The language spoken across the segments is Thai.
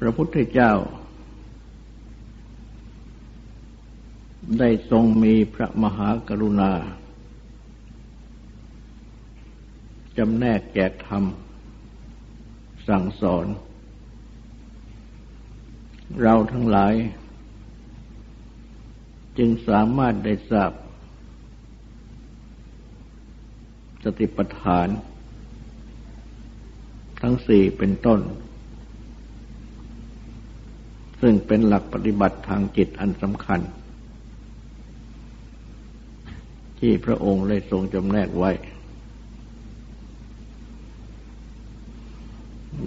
พระพุทธเจ้า ได้ทรงมีพระมหากรุณาจำแนกแจกธรรม สั่งสอน เราทั้งหลาย จึงสามารถได้ทราบสติปัฏฐาน ทั้งสี่เป็นต้น ซึ่งเป็นหลักปฏิบัติทางจิตอันสำคัญ ที่พระองค์ได้ทรงจำแนกไว้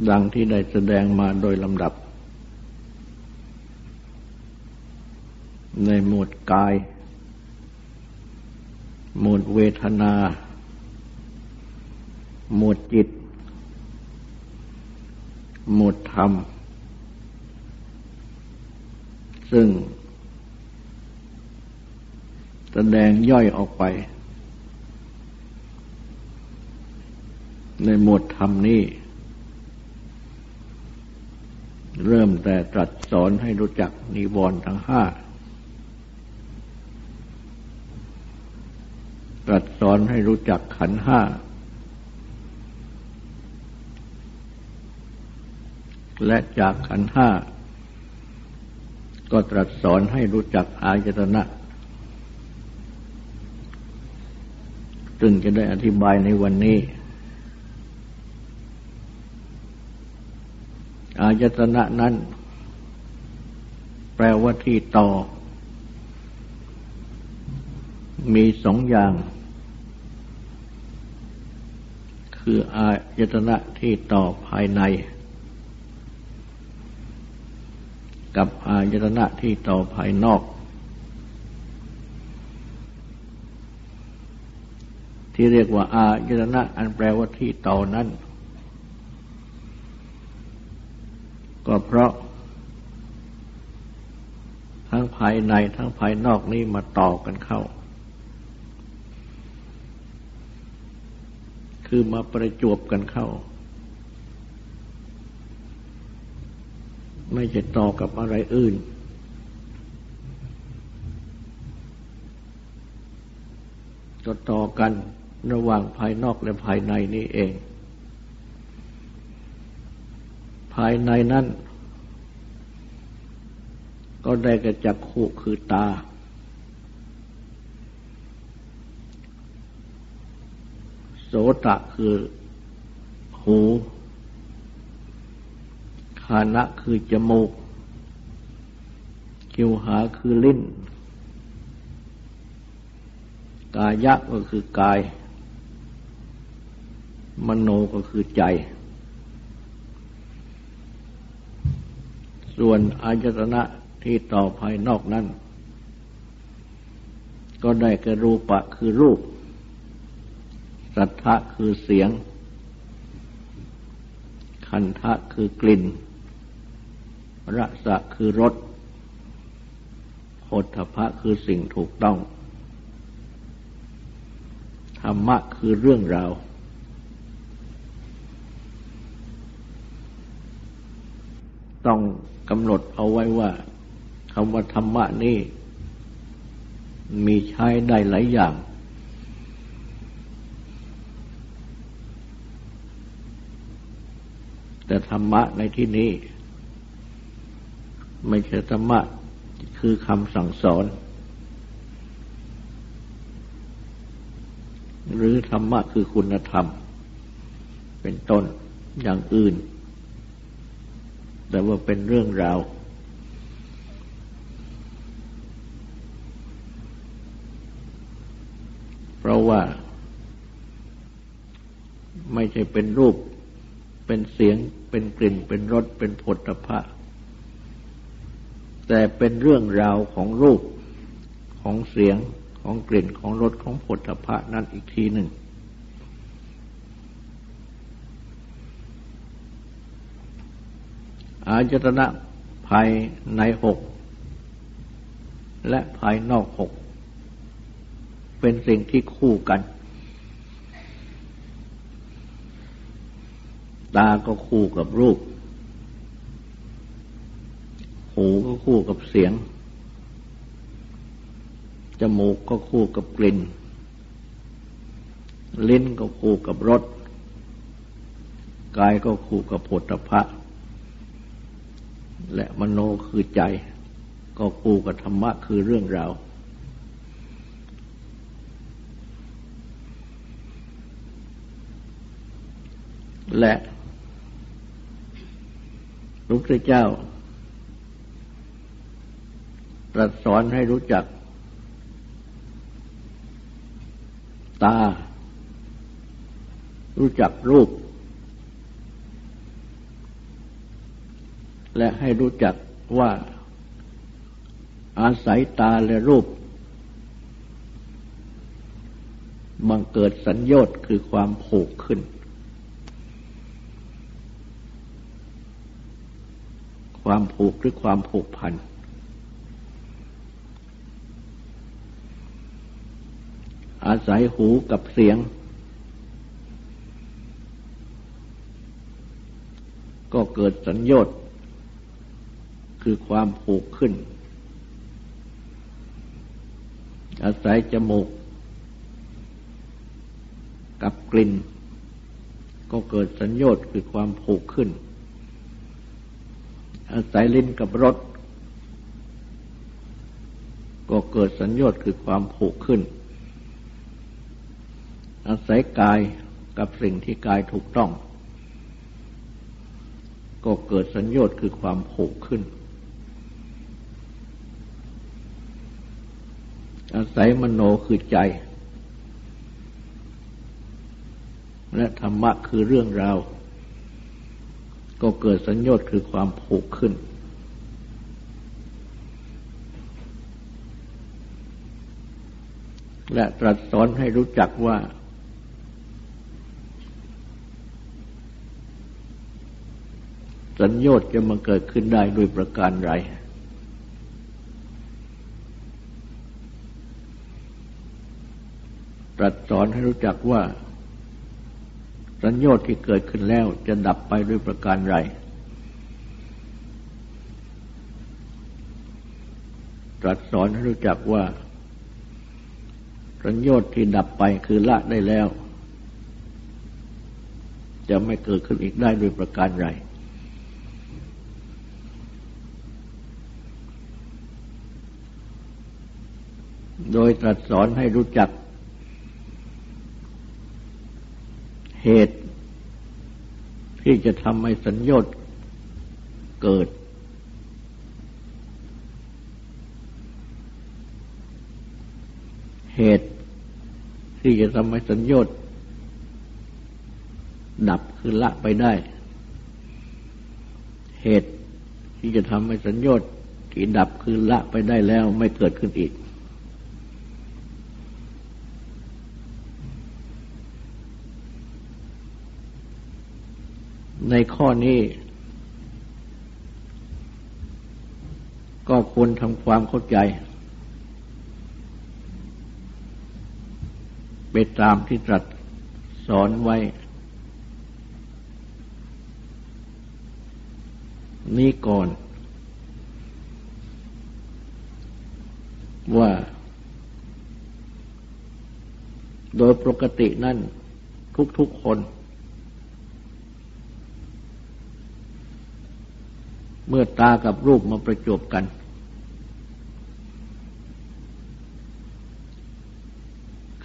ดังที่ได้แสดงมาโดยลำดับ ในหมวดกาย หมวดเวทนา หมวดจิต หมวดธรรม ซึ่ง แสดงย่อยออกไป ในหมวดธรรมนี้ เริ่มแต่ตรัสสอนให้รู้จักนิวรณ์ทั้งห้าตรัสสอนให้รู้จักขันห้า และจากขันห้า ก็ตรัสสอนให้รู้จักอายตนะจึงจะได้อธิบายในวันนี้ อายตนะนั้น แปลว่าที่ต่อ มีสองอย่าง คืออายตนะที่ต่อภายใน กับอายตนะที่ต่อภายนอก ที่เรียกว่าอายตนะอันแปลว่าที่ต่อนั้น ก็เพราะ ทั้งภายในทั้งภายนอกนี้มาต่อกันเข้า คือมาประจวบกันเข้า ไม่จะต่อกับอะไรอื่น ก็ต่อกันระหว่างภายนอกและภายในนี่เอง ภายในนั้นก็ได้กระจักขู่คือตา โสตะคือหูานะคือจมูกคิวหาคือลิ้น กายะก็คือกาย มโนก็คือใจ ส่วนอายตนะที่ต่อภายนอกนั้น ก็ได้แก่รูปะคือรูป สัทธะคือเสียงคันทะคือกลิ่น รสะคือรสโพธพะคือสิ่งถูกต้อง ธรรมะคือเรื่องราว ต้องกำหนดเอาไว้ว่าคำว่าธรรมะนี่มีใช้ได้หลายอย่าง แต่ธรรมะในที่นี้ ไม่ใช่ธรรมะคือคำสั่งสอน หรือธรรมะคือคุณธรรม เป็นต้นอย่างอื่น แต่ว่าเป็นเรื่องราว เพราะว่า ไม่ใช่เป็นรูป เป็นเสียง เป็นกลิ่น เป็นรส เป็นผลตภะ แต่เป็นเรื่องราวของรูปของเสียงของกลิ่นของรสของผลตภะนั่นอีกทีหนึ่ง อาจตนะภายในหก และภายนอกหก เป็นสิ่งที่คู่กัน ตาก็คู่กับรูป หูก็คู่กับเสียง จมูกก็คู่กับกลิ่น ลิ้นก็คู่กับรส กายก็คู่กับผลพะและมโนคือใจ ก็คู่กับธรรมะคือเรื่องราวและพระพุทธเจ้า รัสสอนให้รู้จัก ตา รู้จักรูป และให้รู้จักว่า อาศัยตาและรูปบังเกิดสัญญต์คือความผูกขึ้น ความผูกหรือความผูกพัน อาศัยหูกับเสียง ก็เกิดสัญญต์คือความผูกขึ้น อาศัยจมูก กับกลิ่น ก็เกิดสัญญต์คือความผูกขึ้น อาศัยลิ้นกับรสก็เกิดสัญญต์คือความผูกขึ้น อาศัยกายกับสิ่งที่กายถูกต้อง ก็เกิดสัญญต์คือความผูกขึ้น อาศัยมโนคือใจ และธรรมะคือเรื่องราว ก็เกิดสัญญต์คือความผูกขึ้นและตรัสสอนให้รู้จักว่า สัญญต์จะมาเกิดขึ้นได้ด้วยประการไร ตรัสสอนให้รู้จักว่า สัญญต์ที่เกิดขึ้นแล้วจะดับไปด้วยประการไร ตรัสสอนให้รู้จักว่า สัญญต์ที่ดับไปคือละได้แล้ว จะไม่เกิดขึ้นอีกได้ด้วยประการไร โดยตรัสสอนให้รู้จัก เหตุที่จะทำให้สัญญต์เกิด เหตุที่จะทำให้สัญญต์ดับคือละไปได้ เหตุที่จะทำให้สัญญต์ที่ดับคือละไปได้แล้วไม่เกิดขึ้นอีก ในข้อนี้ ก็ควรทำความเข้าใจ ไปตามที่ตรัสสอนไว้ นี้ก่อน ว่า โดยปกตินั่นทุกๆคน เมื่อตากับรูปมาประจบกัน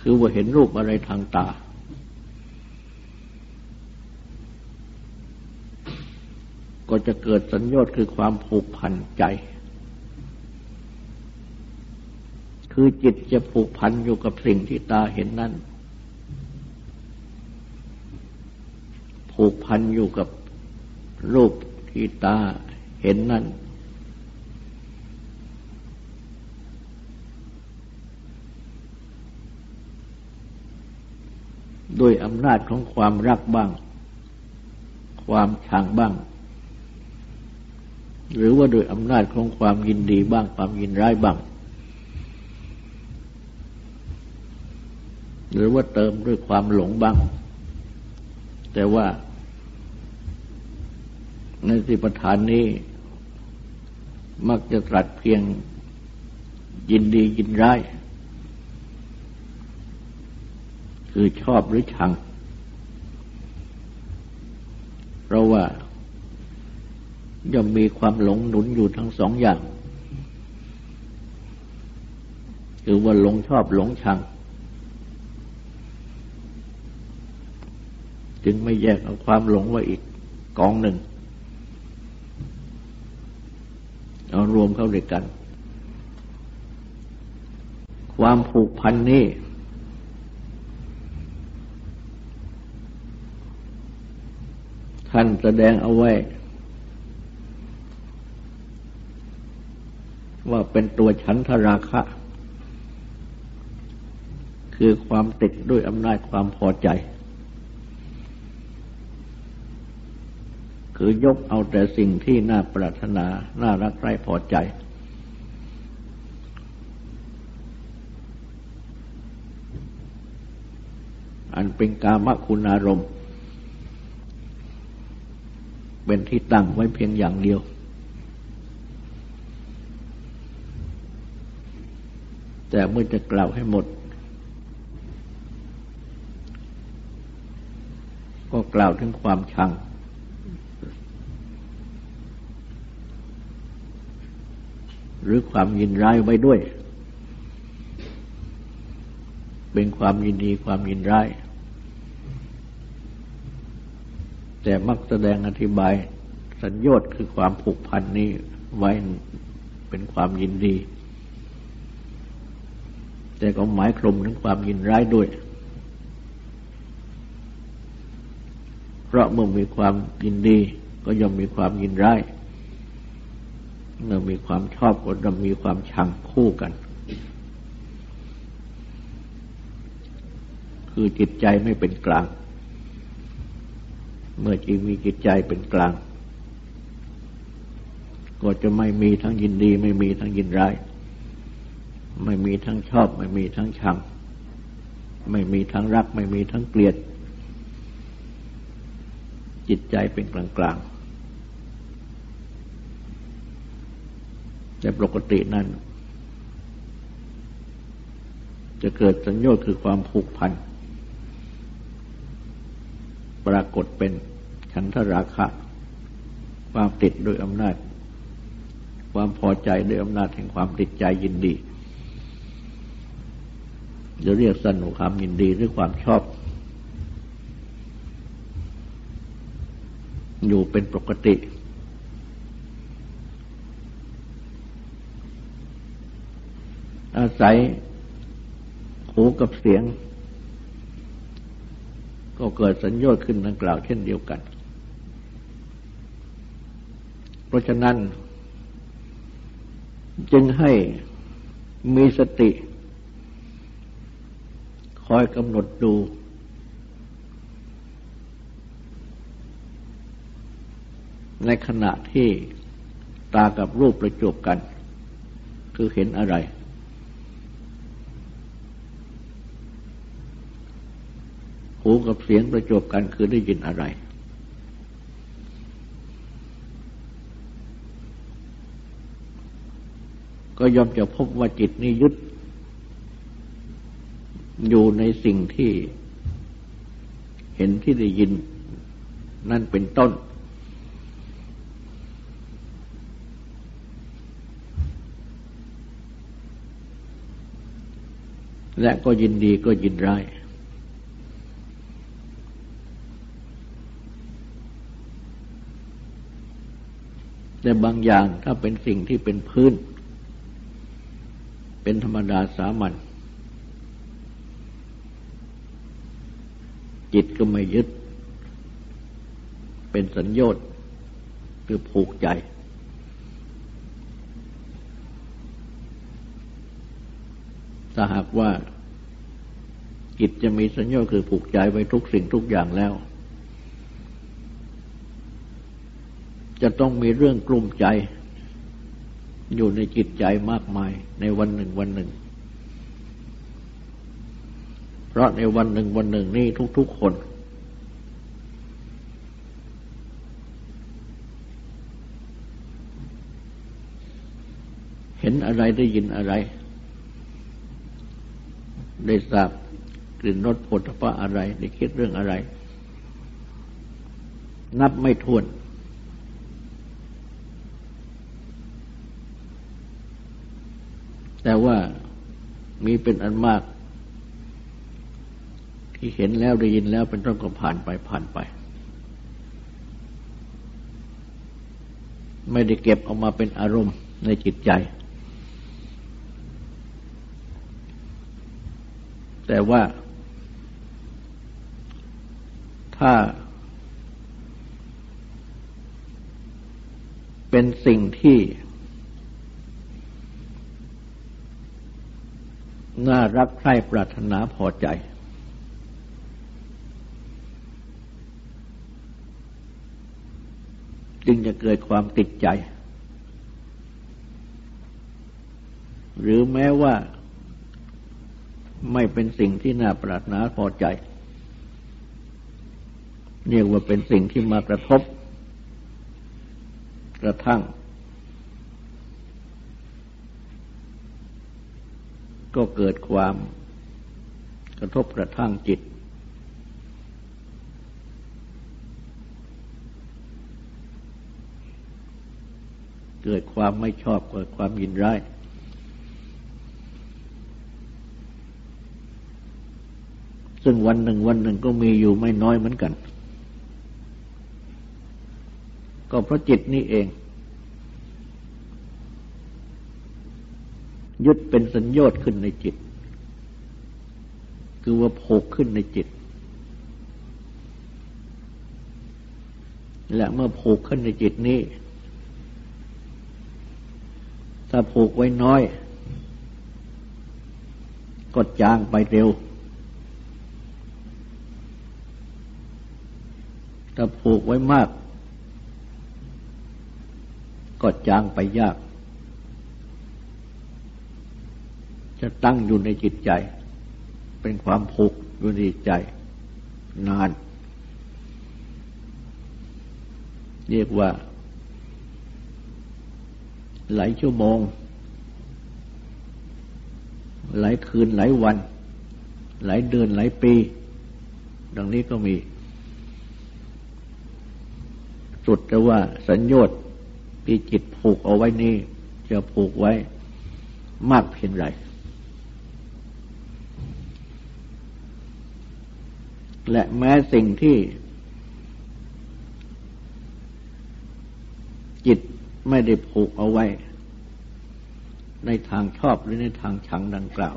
คือว่าเห็นรูปอะไรทางตา ก็จะเกิดสัญญาณคือความผูกพันใจ คือจิตจะผูกพันอยู่กับสิ่งที่ตาเห็นนั้น ผูกพันอยู่กับรูปที่ตา ห็นนั้น ด้วยอำนาจของความรักบ้าง ความชังบ้าง หรือว่าโดยอำนาจของความยินดีบ้าง ความยินร้ายบ้าง หรือว่าเติมด้วยความหลงบ้าง แต่ว่าในสิปทานนี้ มักจะตรัสเพียงยินดียินร้าย คือชอบหรือชัง เพราะว่าย่อมมีความหลงหนุนอยู่ทั้งสองอย่าง คือว่าหลงชอบหลงชัง จึงไม่แยกเอาความหลงไว้อีกกองหนึ่ง เอารวมเข้าด้วยกัน ความผูกพันนี้ ท่านแสดงเอาไว้ ว่าเป็นตัวฉันทราคะ คือความติดด้วยอำนาจความพอใจ คือยกเอาแต่สิ่งที่น่าปรารถนา น่ารักใคร่พอใจ อันเป็นกามคุณอารมณ์ เป็นที่ตั้งไว้เพียงอย่างเดียว แต่เมื่อจะกล่าวให้หมดก็กล่าวถึงความชัง หรือความยินร้ายไว้ด้วย เป็นความยินดีความยินร้าย แต่มักแสดงอธิบายสัญญาคือความผูกพันนี้ไว้เป็นความยินดี แต่ก็หมายคลุมถึงความยินร้ายด้วย เพราะเมื่อมีความยินดีก็ย่อมมีความยินร้าย เมื่อมีความชอบก็จะมีความชังคู่กัน คือจิตใจไม่เป็นกลาง เมื่อจิตมีจิตใจเป็นกลาง ก็จะไม่มีทั้งยินดี ไม่มีทั้งยินร้าย ไม่มีทั้งชอบ ไม่มีทั้งชัง ไม่มีทั้งรัก ไม่มีทั้งเกลียด จิตใจเป็นกลางกลาง แต่ปกตินั้น จะเกิดสัญญาคือความผูกพัน ปรากฏเป็นฉันทราคะ ความติดโดยอำนาจ ความพอใจโดยอำนาจแห่งความติดใจยินดี จะเรียกสนุความยินดีหรือความชอบ อยู่เป็นปกติ อาศัยหูกับเสียง ก็เกิดสัญญาณขึ้นดังกล่าวเช่นเดียวกัน เพราะฉะนั้น จึงให้มีสติ คอยกำหนดดู ในขณะที่ตากับรูปประจบกัน คือเห็นอะไร หูกับเสียงประจบกันคือได้ยินอะไร ก็ยอมจะพบว่าจิตนี้ยึด อยู่ในสิ่งที่เห็นที่ได้ยิน นั่นเป็นต้น และก็ยินดีก็ยินร้าย แต่บางอย่างถ้าเป็นสิ่งที่เป็นพื้น เป็นธรรมดาสามัญจิตก็ไม่ยึด เป็นสัญญาคือผูกใจ ถ้าหากว่าจิตจะมีสัญญาคือผูกใจไว้ทุกสิ่งทุกอย่างแล้ว จะต้องมีเรื่องกลุ่มใจ อยู่ในจิตใจมากมายในวันหนึ่งวันหนึ่ง เพราะในวันหนึ่งวันหนึ่งนี่ทุก ๆ คน เห็นอะไรได้ยินอะไร ได้ทราบกลิ่นรสผลพระอะไร ได้คิดเรื่องอะไร นับไม่ถ้วน แต่ว่ามีเป็นอันมาก ที่เห็นแล้วได้ยินแล้วเป็นต้นก็ผ่านไปผ่านไป ไม่ได้เก็บออกมาเป็นอารมณ์ในจิตใจ แต่ว่า ถ้าเป็นสิ่งที่ น่ารักใคร่ปรารถนาพอใจ จึงจะเกิดความติดใจ หรือแม้ว่าไม่เป็นสิ่งที่น่าปรารถนาพอใจ เรียกว่าเป็นสิ่งที่มากระทบ กระทั่ง ก็เกิดความกระทบกระทั่งจิต เกิดความไม่ชอบเกิดความยินร้ายซึ่งวันหนึ่งวันหนึ่งก็มีอยู่ไม่น้อยเหมือนกัน ก็เพราะจิตนี้เอง ยึดเป็นสัญญาขึ้นในจิต คือว่าโผกขึ้นในจิต และเมื่อผูกขึ้นในจิตนี้ ถ้าผูกไว้น้อย ก็จางไปเร็ว ถ้าผูกไว้มาก ก็จางไปยาก จะตั้งอยู่ในจิตใจ เป็นความผูกอยู่ในใจ นาน เรียกว่า หลายชั่วโมง หลายคืนหลายวัน หลายเดือนหลายปี ดังนี้ก็มี สุดแต่ว่าสัญญาณที่จิตผูกเอาไว้นี้จะผูกไว้มากเพียงไร และแม้สิ่งที่ จิตไม่ได้ผูกเอาไว้ ในทางชอบหรือในทางชังดังกล่าว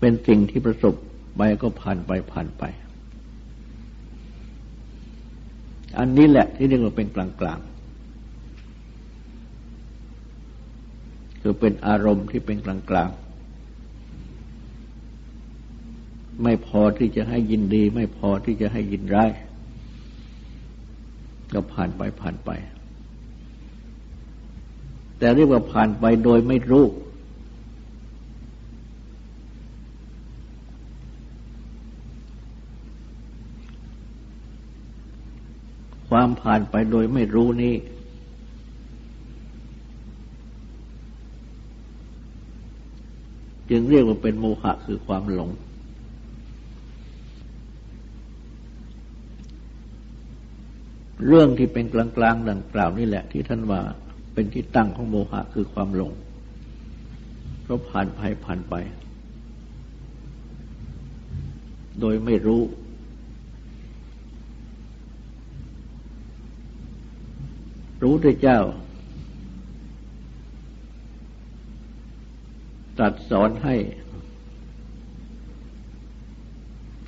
เป็นสิ่งที่ประสบไปก็ผ่านไปผ่านไป อันนี้แหละที่เรียกว่าเป็นกลางกลางคือเป็นอารมณ์ที่เป็นกลางกลาง ไม่พอที่จะให้ยินดี ไม่พอที่จะให้ยินร้ายก็ผ่านไปผ่านไป แต่เรียกว่าผ่านไปโดยไม่รู้ ความผ่านไปโดยไม่รู้นี้จึงเรียกว่าเป็นโมหะคือความหลง เรื่องที่เป็นกลางๆดังกล่าวนี่แหละ ที่ท่านว่าเป็นที่ตั้งของโมหะคือความหลงเพราะผ่านไปผ่านไป โดยไม่รู้ รู้ด้วยเจ้าตรัสสอนให้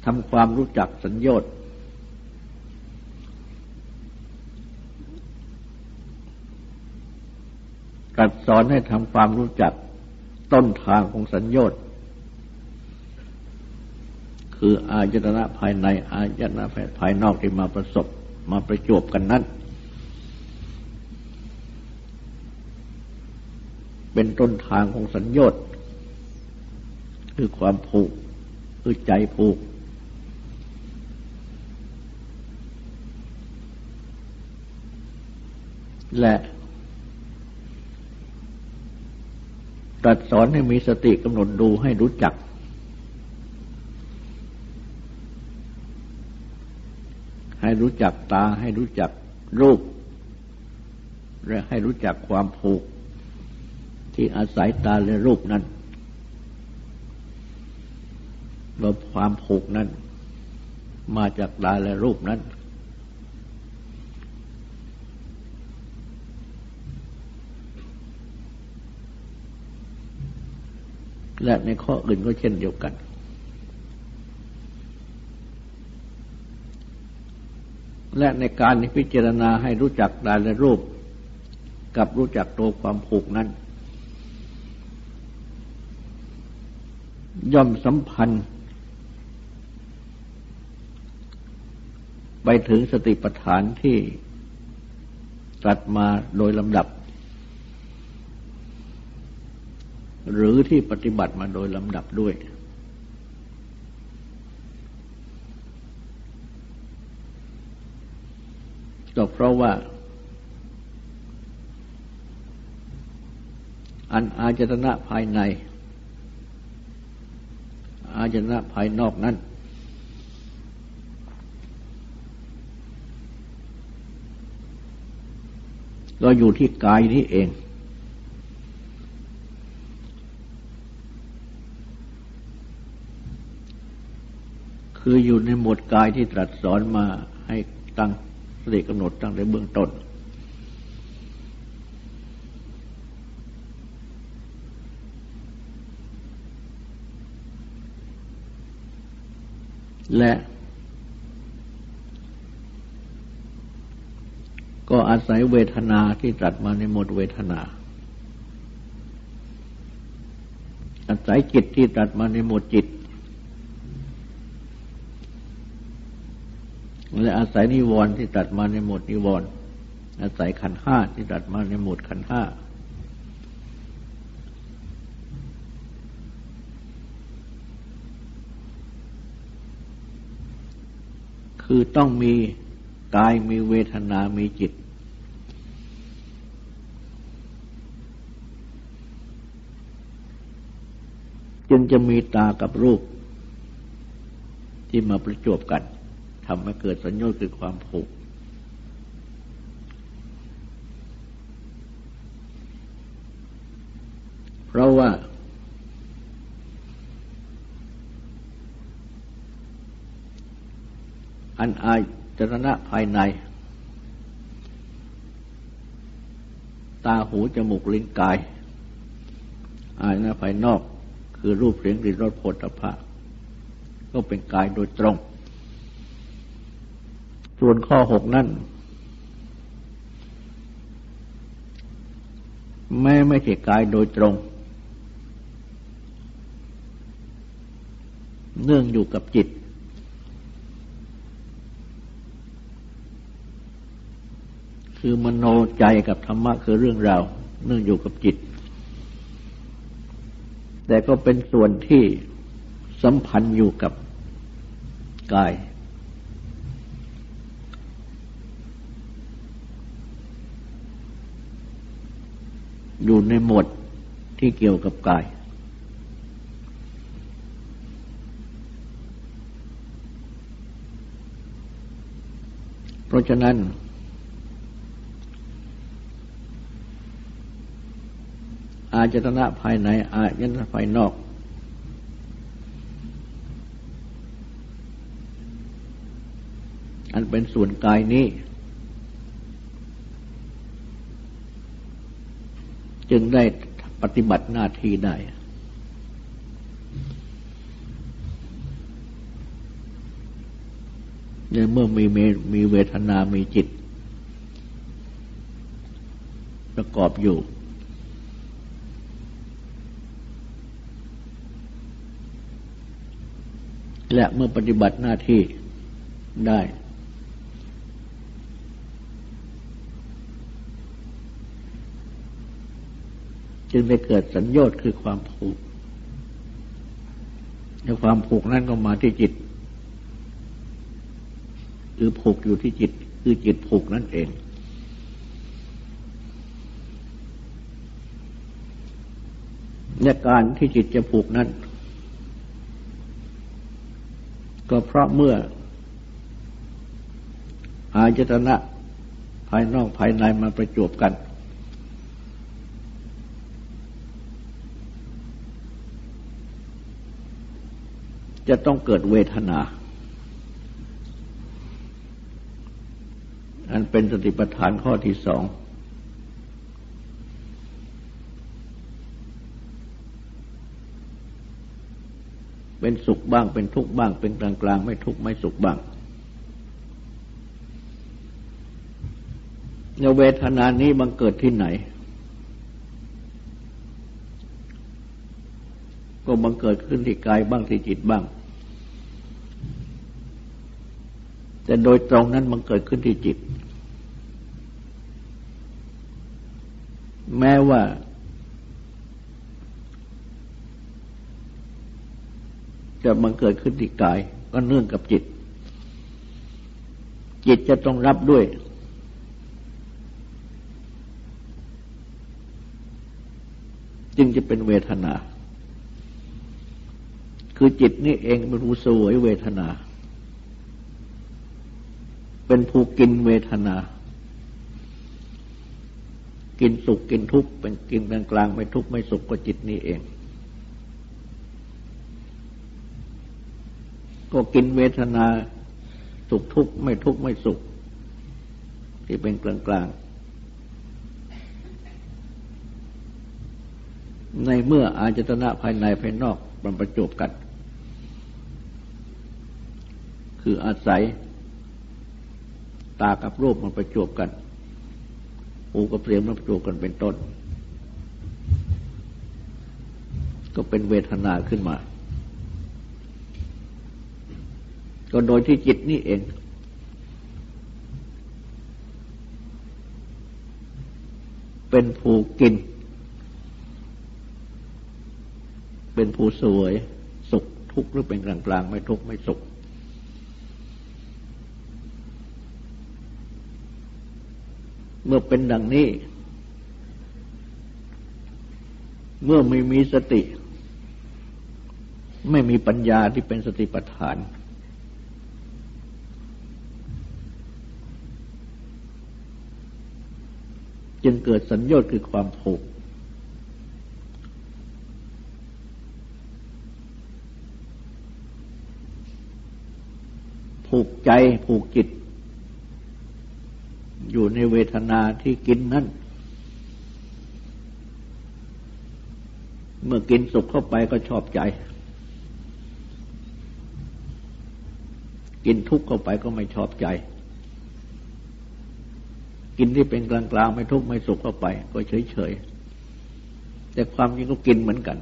ทำความรู้จักสัญญต์ ตรัสสอนให้ทำความรู้จักต้นทางของสัญญต์คืออายตนะภายในอายตนะภายนอกที่มาประสบมาประจบกันนั้น เป็นต้นทางของสัญญต์คือความผูก คือใจผูก และ ตรัสสอนให้มีสติกำหนดดูให้รู้จัก ให้รู้จักตาให้รู้จักรูป และให้รู้จักความผูก ที่อาศัยตาและรูปนั้นว่าความผูกนั้น มาจากตาและรูปนั้น และในข้ออื่นก็เช่นเดียวกัน และในการพิจารณาให้รู้จักตาและรูป กับรู้จักตัวความผูกนั้นย่อมสัมพันธ์ ไปถึงสติปัฏฐานที่ตรัสมาโดยลำดับ หรือที่ปฏิบัติมาโดยลำดับด้วย ก็เพราะว่า อันอาจตนะภายใน อาจตนะภายนอกนั้นก็อยู่ที่กายนี้เอง คืออยู่ในหมวดกายที่ตรัสสอนมาให้ตั้งสติกำหนดตั้งแต่เบื้องต้น และก็อาศัยเวทนาที่ตรัสมาในหมดเวทนา อาศัยจิตที่ตรัสมาในหมดจิต และอาศัยนิวรณ์ที่ตรัสมาในหมดนิวรณ์อาศัยขันห้าที่ตรัสมาในหมดขันห้าคือต้องมีกายมีเวทนา มีจิต จึงจะมีตากับรูปที่มาประจบกัน ทำให้เกิดสัญญาคือความผูก เพราะว่า อันอายจรณะภายใน ตาหูจมูกลิ้นกาย อายนะภายนอกคือรูปเสียงกลิ่นรสโผฏฐะก็เป็นกายโดยตรง ส่วนข้อหกนั่นแม้ไม่ใช่กายโดยตรง เนื่องอยู่กับจิต คือมโนใจกับธรรมะคือเรื่องราว เนื่องอยู่กับจิต แต่ก็เป็นส่วนที่สัมพันธ์อยู่กับกาย อยู่ในหมวดที่เกี่ยวกับกาย เพราะฉะนั้น อาจตนะภายใน อาจตนะภายนอก อันเป็นส่วนกายนี้ จึงได้ปฏิบัติหน้าที่ได้ ในเมื่อมีมีเวทนา มีจิต ประกอบอยู่ และเมื่อปฏิบัติหน้าที่ได้ จึงได้เกิดสัญญาตคือความผูกในความผูกนั้นก็มาที่จิต คือผูกอยู่ที่จิต คือจิตผูกนั่นเอง ในการที่จิตจะผูกนั้น ก็เพราะเมื่อ อาจตนะภายนอกภายในมาประจบกัน จะต้องเกิดเวทนา อันเป็นสติปัฏฐานข้อที่สอง เป็นสุขบ้างเป็นทุกข์บ้าง เป็นกลางกลางไม่ทุกข์ไม่สุขบ้างเนเวทนานี้บังเกิดที่ไหน ก็บังเกิดขึ้นที่กายบ้างที่จิตบ้าง แต่โดยตรงนั้นบังเกิดขึ้นที่จิต แม้ว่า จะมันเกิดขึ้นที่กาย ก็เนื่องกับจิต จิตจะต้องรับด้วยจึงจะเป็นเวทนา คือจิตนี่เองเป็นผู้สวยเวทนา เป็นผู้กินเวทนา กินสุขกินทุกข์เป็นกินกลางกลางไม่ทุกข์ไม่สุขก็จิตนี้เอง ก็กินเวทนาสุขทุกข์ไม่ทุกข์ไม่สุข ที่เป็นกลางกลางในเมื่ออาจตนะภายในภายนอกมันประจบกัน คืออาศัย ตากับรูปมันประจบกัน หูกับเสียงมันประจบกันเป็นต้น ก็เป็นเวทนาขึ้นมา ก็โดยที่จิตนี่เอง เป็นผู้กิน เป็นผู้สวย สุขทุกข์หรือเป็นกลางกลางไม่ทุกข์ไม่สุข เมื่อเป็นดังนี้ เมื่อไม่มีสติ ไม่มีปัญญาที่เป็นสติปัฏฐาน จึงเกิดสัญญาคือความผูกผูกใจผูกจิต อยู่ในเวทนาที่กินนั้นเมื่อกินสุขเข้าไปก็ชอบใจ กินทุกข์เข้าไปก็ไม่ชอบใจ กินที่เป็นกลางๆไม่ทุกข์ไม่สุขเข้าไป ก็เฉยๆแต่ความจริงก็กินเหมือนกัน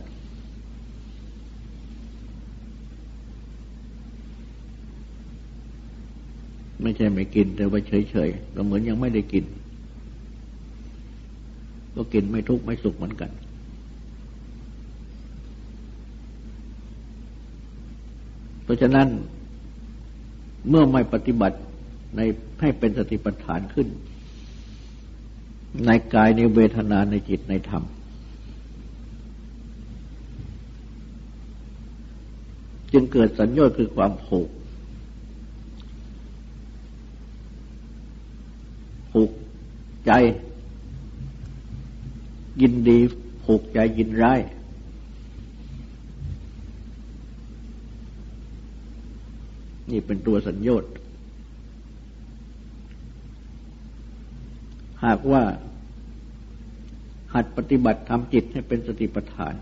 ไม่ใช่ไม่กิน แต่ว่าเฉยๆก็เหมือนยังไม่ได้กิน ก็กินไม่ทุกข์ไม่สุขเหมือนกัน เพราะฉะนั้นเมื่อไม่ปฏิบัติในให้เป็นสติปัฏฐานขึ้น ในกายในเวทนาในจิตในธรรม จึงเกิดสัญญาคือความผูก ผูกใจ ยินดีผูกใจยินร้ายนี่เป็นตัวสัญญต์หากว่าหัดปฏิบัติทำจิตให้เป็นสติปัฏฐาน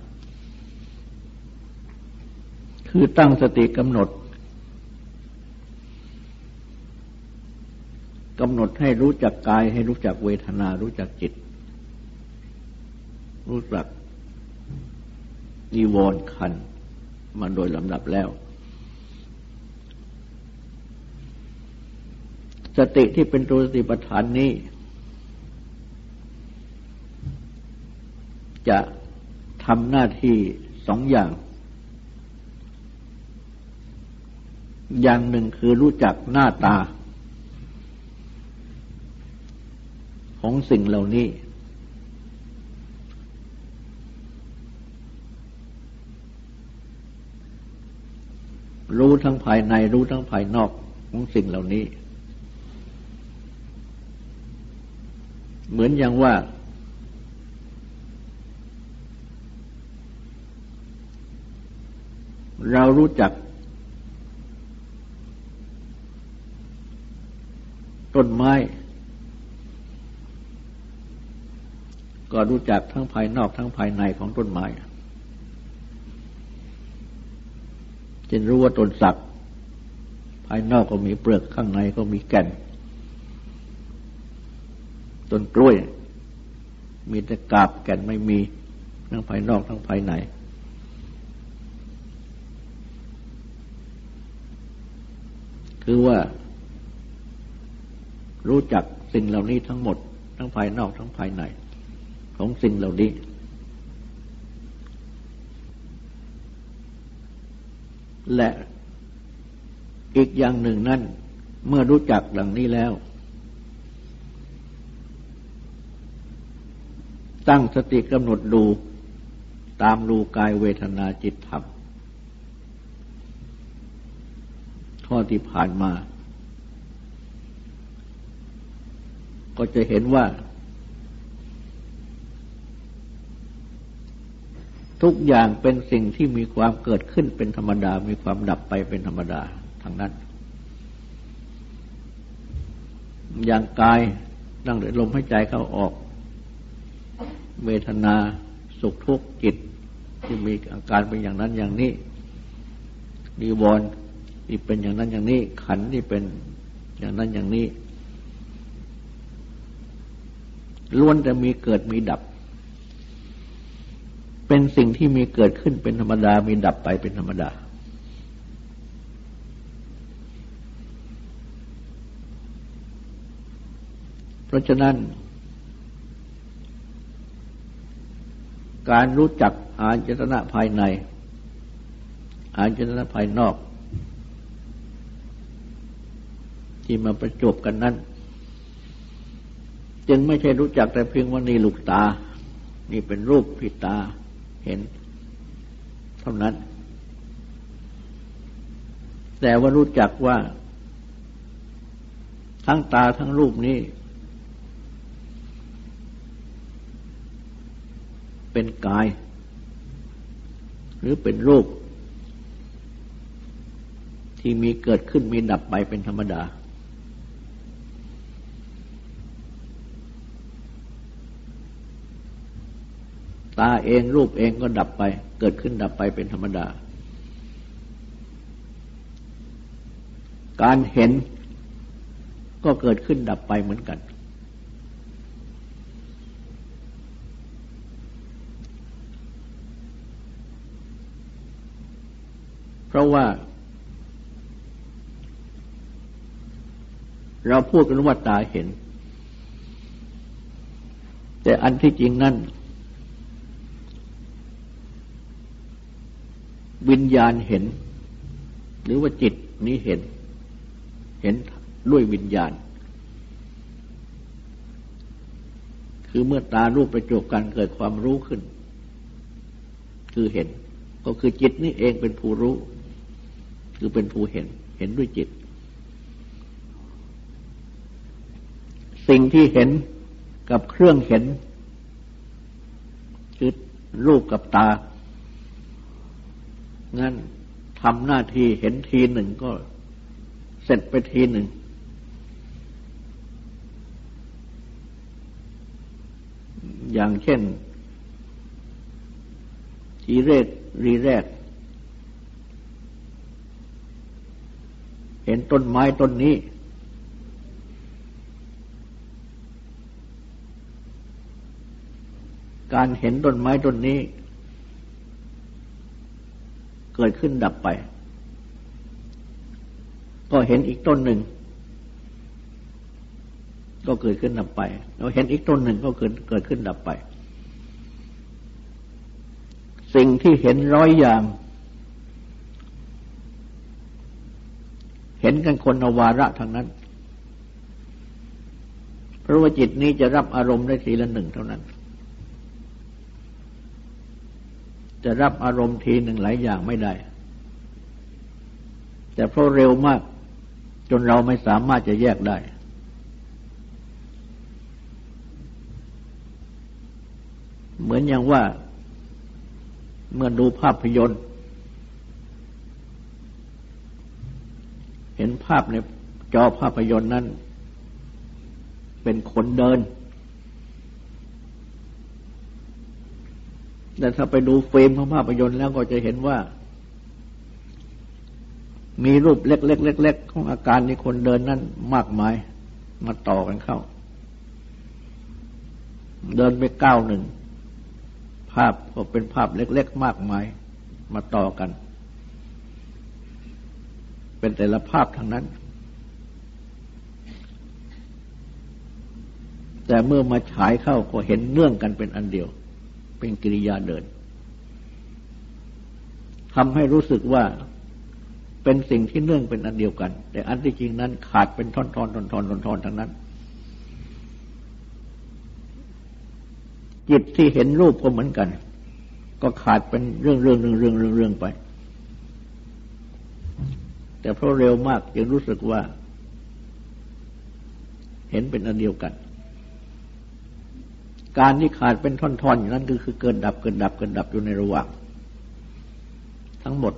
คือตั้งสติกำหนดกำหน ดให้รู้จักกายให้รู้จักเวทนารู้จักจิต รู้จักนิวรณ์ขันมาโดยลำดับแล้ว สติที่เป็นตัวสติปัฏฐานนี้ จะทำหน้าที่สองอย่าง อย่างหนึ่งคือรู้จักหน้าตา ของสิ่งเหล่านี้ รู้ทั้งภายในรู้ทั้งภายนอกของสิ่งเหล่านี้ เหมือนอย่างว่า เรารู้จักต้นไม้ ก็รู้จักทั้งภายนอกทั้งภายในของต้นไม้จะรู้ว่าต้นสักภายนอกก็มีเปลือกข้างในก็มีแก่นต้นกล้วย มีแต่กาบแก่นไม่มีทั้งภายนอกทั้งภายในคือว่า รู้จักสิ่งเหล่านี้ทั้งหมด ทั้งภายนอกทั้งภายใน ของสิ่งเหล่านี้ และอีกอย่างหนึ่งนั่น เมื่อรู้จักดังนี้แล้ว ตั้งสติกำหนดดูตามรูกายเวทนาจิตธรรมข้อที่ผ่านมา ก็จะเห็นว่า ทุกอย่างเป็นสิ่งที่มีความเกิดขึ้นเป็นธรรมดา มีความดับไปเป็นธรรมดาทั้งนั้น อย่างกายนั่งเดือลมหายใจเข้าออก เวทนาสุขทุกข์จิต ที่มีอาการเป็นอย่างนั้นอย่างนี้นิวรณ์ที่เป็นอย่างนั้นอย่างนี้ ขันที่เป็นอย่างนั้นอย่างนี้ล้วนแต่มีเกิดมีดับ สิ่งที่มีเกิดขึ้นเป็นธรรมดา มีดับไปเป็นธรรมดา เพราะฉะนั้น การรู้จักอาจตนะภายใน อาจตนะภายนอก ที่มาประจบกันนั้น จึงไม่ใช่รู้จักแต่เพียงว่านี่ลูกตา นี่เป็นรูปพิตา เห็น เท่านั้น แต่ว่ารู้จักว่า ทั้งตาทั้งรูปนี้ เป็นกาย หรือเป็นรูป ที่มีเกิดขึ้นมีดับไปเป็นธรรมดา ตาเองรูปเองก็ดับไป เกิดขึ้นดับไปเป็นธรรมดา การเห็นก็เกิดขึ้นดับไปเหมือนกัน เพราะว่า เราพูดกันว่าตาเห็น แต่อันที่จริงนั่น วิญญาณเห็น หรือว่าจิตนี้เห็น เห็นด้วยวิญญาณ คือเมื่อตารูปประจบกันเกิดความรู้ขึ้น คือเห็น ก็คือจิตนี่เองเป็นผู้รู้ คือเป็นผู้เห็น เห็นด้วยจิต สิ่งที่เห็นกับเครื่องเห็น คือรูปกับตา งั้นทำหน้าที่เห็นทีหนึ่งก็เสร็จไปทีหนึ่ง อย่างเช่น ทีเรกรีแรก เห็นต้นไม้ต้นนี้ การเห็นต้นไม้ต้นนี้ กิดขึ้นดับไป ก็เห็นอีกต้นหนึ่ง ก็เกิดขึ้นดับไปเราเห็นอีกต้นหนึ่งก็เกิดเกิดขึ้นดับไป สิ่งที่เห็นร้อยอย่าง เห็นกันคนอวาระทางนั้น เพราะว่าจิตนี้จะรับอารมณ์ได้ทีละหนึ่งเท่านั้น จะรับอารมณ์ทีหนึ่งหลายอย่างไม่ได้ แต่เพราะเร็วมากจนเราไม่สามารถจะแยกได้ เหมือนอย่างว่าเมื่อดูภาพยนตร์ เห็นภาพในจอภาพยนตร์นั้น เป็นคนเดิน แต่ถ้าไปดูฟิล์มของภาพยนตร์แล้วก็จะเห็นว่า มีรูปเล็กๆๆของอาการที่คนเดินนั่นมากมาย มาต่อกันเข้า เดินไปก้าวหนึ่ง ภาพก็เป็นภาพเล็กๆมากมาย มาต่อกัน เป็นแต่ละภาพทางนั้น แต่เมื่อมาฉายเข้าก็เห็นเนื่องกันเป็นอันเดียว เป็นกิริยาเดินทำให้รู้สึกว่าเป็นสิ่งที่เนื่องเป็นอันเดียวกัน แต่อันที่จริงนั้นขาดเป็นท่อนๆท่อนๆท่อนๆท่อนๆทั้งนั้น จิตที่เห็นรูปก็เหมือนกัน ก็ขาดเป็นเรื่องเรื่องเรื่องเรื่องเรื่องเรื่องไป แต่เพราะเร็วมากจึงรู้สึกว่า เห็นเป็นอันเดียวกัน การที่ขาดเป็นท่อนๆอย่างนั้นก็คือเกิดดับเกิดดับเกิดดับอยู่ในระหว่าง ทั้งหมด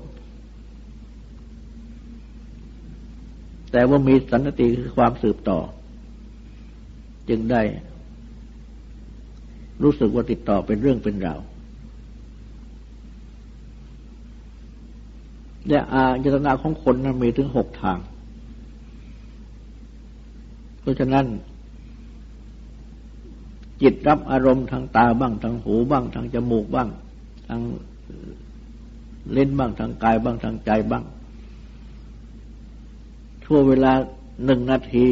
แต่ว่ามีสันติคือความสืบต่อ จึงได้ รู้สึกว่าติดต่อเป็นเรื่องเป็นราวและอาจตนาของคนนั้นมีถึงหกทาง เพราะฉะนั้น จิตรับอารมณ์ทางตาบ้างทางหูบ้างทางจมูกบ้าง ทางเล่นบ้างทางกายบ้างทางใจบ้างชั่วเวลาหนึ่งนาที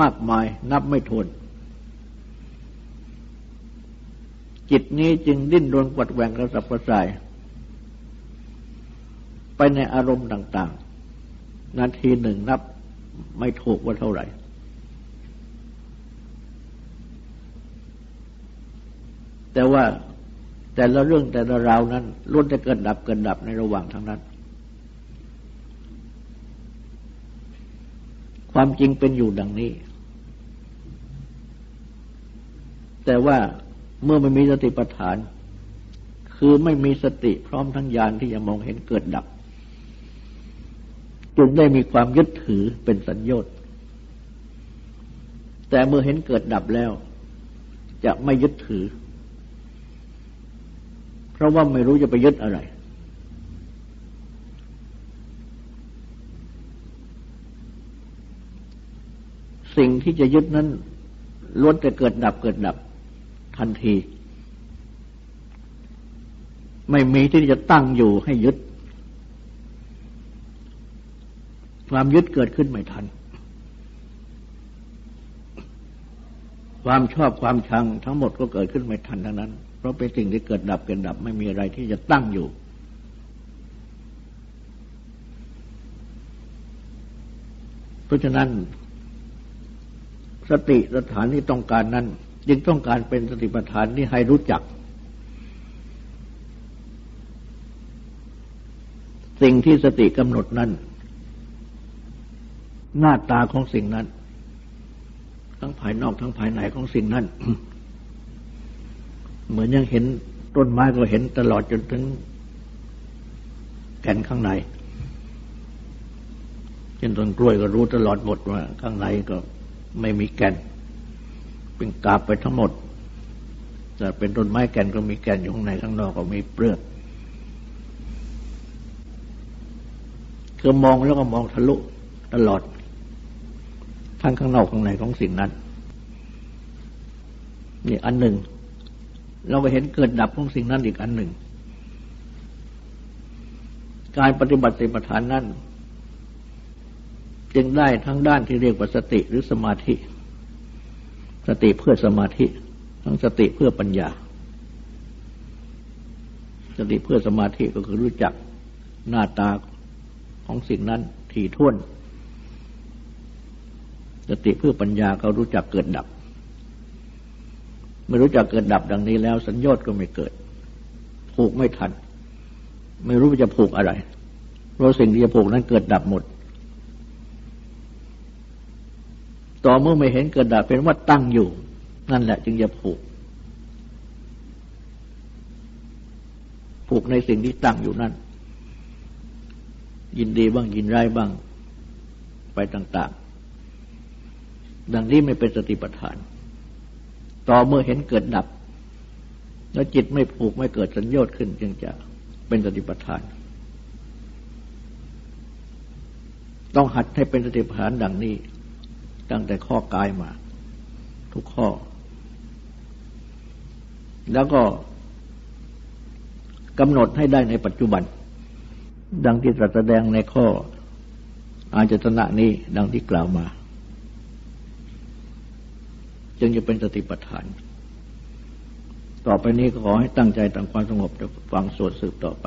มากมายนับไม่ถ้วน จิตนี้จึงดิ้นรนกวัดแหวงกระสับกระส่าย ไปในอารมณ์ต่าง ๆ นาทีหนึ่งนับไม่ถูกว่าเท่าไหร่ แต่ว่าแต่ละเรื่องแต่ละราวนั้นล้วนจะเกิดดับเกิดดับในระหว่างทางนั้น ความจริงเป็นอยู่ดังนี้ แต่ว่าเมื่อไม่มีสติปัฏฐาน คือไม่มีสติพร้อมทั้งญาณที่จะมองเห็นเกิดดับ จึงได้มีความยึดถือเป็นสัญญต์แต่เมื่อเห็นเกิดดับแล้ว จะไม่ยึดถือ ราะว่าไม่รู้จะไปยึดอะไร สิ่งที่จะยึดนั้นล้วนแต่เกิดดับเกิดดับทันที ไม่มีที่จะตั้งอยู่ให้ยึด ความยึดเกิดขึ้นไม่ทัน ความชอบความชังทั้งหมดก็เกิดขึ้นไม่ทันทั้งนั้น เพราะเป็นสิ่งที่เกิดดับเกิดดับไม่มีอะไรที่จะตั้งอยู่ เพราะฉะนั้น สติสถานที่ต้องการนั้น จึงต้องการเป็นสติปัฏฐานที่ให้รู้จัก สิ่งที่สติกำหนดนั้น หน้าตาของสิ่งนั้น ทั้งภายนอกทั้งภายในของสิ่งนั้น เหมือนยังเห็นต้นไม้ก็เห็นตลอดจนถึงแก่นข้างในเช่นต้นกล้วยก็รู้ตลอดหมดว่า ข้างในก็ไม่มีแก่น เป็นกาบไปทั้งหมด แต่เป็นต้นไม้แก่นก็มีแก่นอยู่ข้างในข้างนอกก็มีเปลือกคือมองแล้วก็มองทะลุตลอด ทั้งข้างนอกข้างในของสิ่งนั้น นี่อันหนึ่ง เราไปเห็นเกิดดับของสิ่งนั้นอีกอันหนึ่ง การปฏิบัติสติปัฏฐานนั้นจึงได้ทั้งด้านที่เรียกว่าสติหรือสมาธิ สติเพื่อสมาธิ ทั้งสติเพื่อปัญญา สติเพื่อสมาธิก็คือรู้จักหน้าตาของสิ่งนั้นถี่ถ้วน สติเพื่อปัญญาเขารู้จักเกิดดับ ไม่รู้จักเกิดดับดังนี้แล้ว สัญญาก็ไม่เกิด ผูกไม่ทัน ไม่รู้จะผูกอะไร เพราะสิ่งที่จะผูกนั้นเกิดดับหมด ต่อเมื่อไม่เห็นเกิดดับเป็นว่าตั้งอยู่ นั่นแหละ จึงจะผูก ผูกในสิ่งที่ตั้งอยู่นั่น ยินดีบ้างยินร้ายบ้างไปต่าง ๆ ดังนี้ไม่เป็นสติปัฏฐาน ต่อเมื่อเห็นเกิดดับ แล้วจิตไม่ผูกไม่เกิดสัญญาขึ้น จึงจะเป็นสติปัฏฐาน ต้องหัดให้เป็นสติปัฏฐานดังนี้ ตั้งแต่ข้อกายมา ทุกข้อ แล้วก็กำหนดให้ได้ในปัจจุบัน ดังที่ตรัสแสดงในข้ออาจตนะนี้ดังที่กล่าวมา จึงจะเป็นสติปัฏฐาน ต่อไปนี้ก็ขอให้ตั้งใจตั้งความสงบจะฟังสวดสืบต่อไป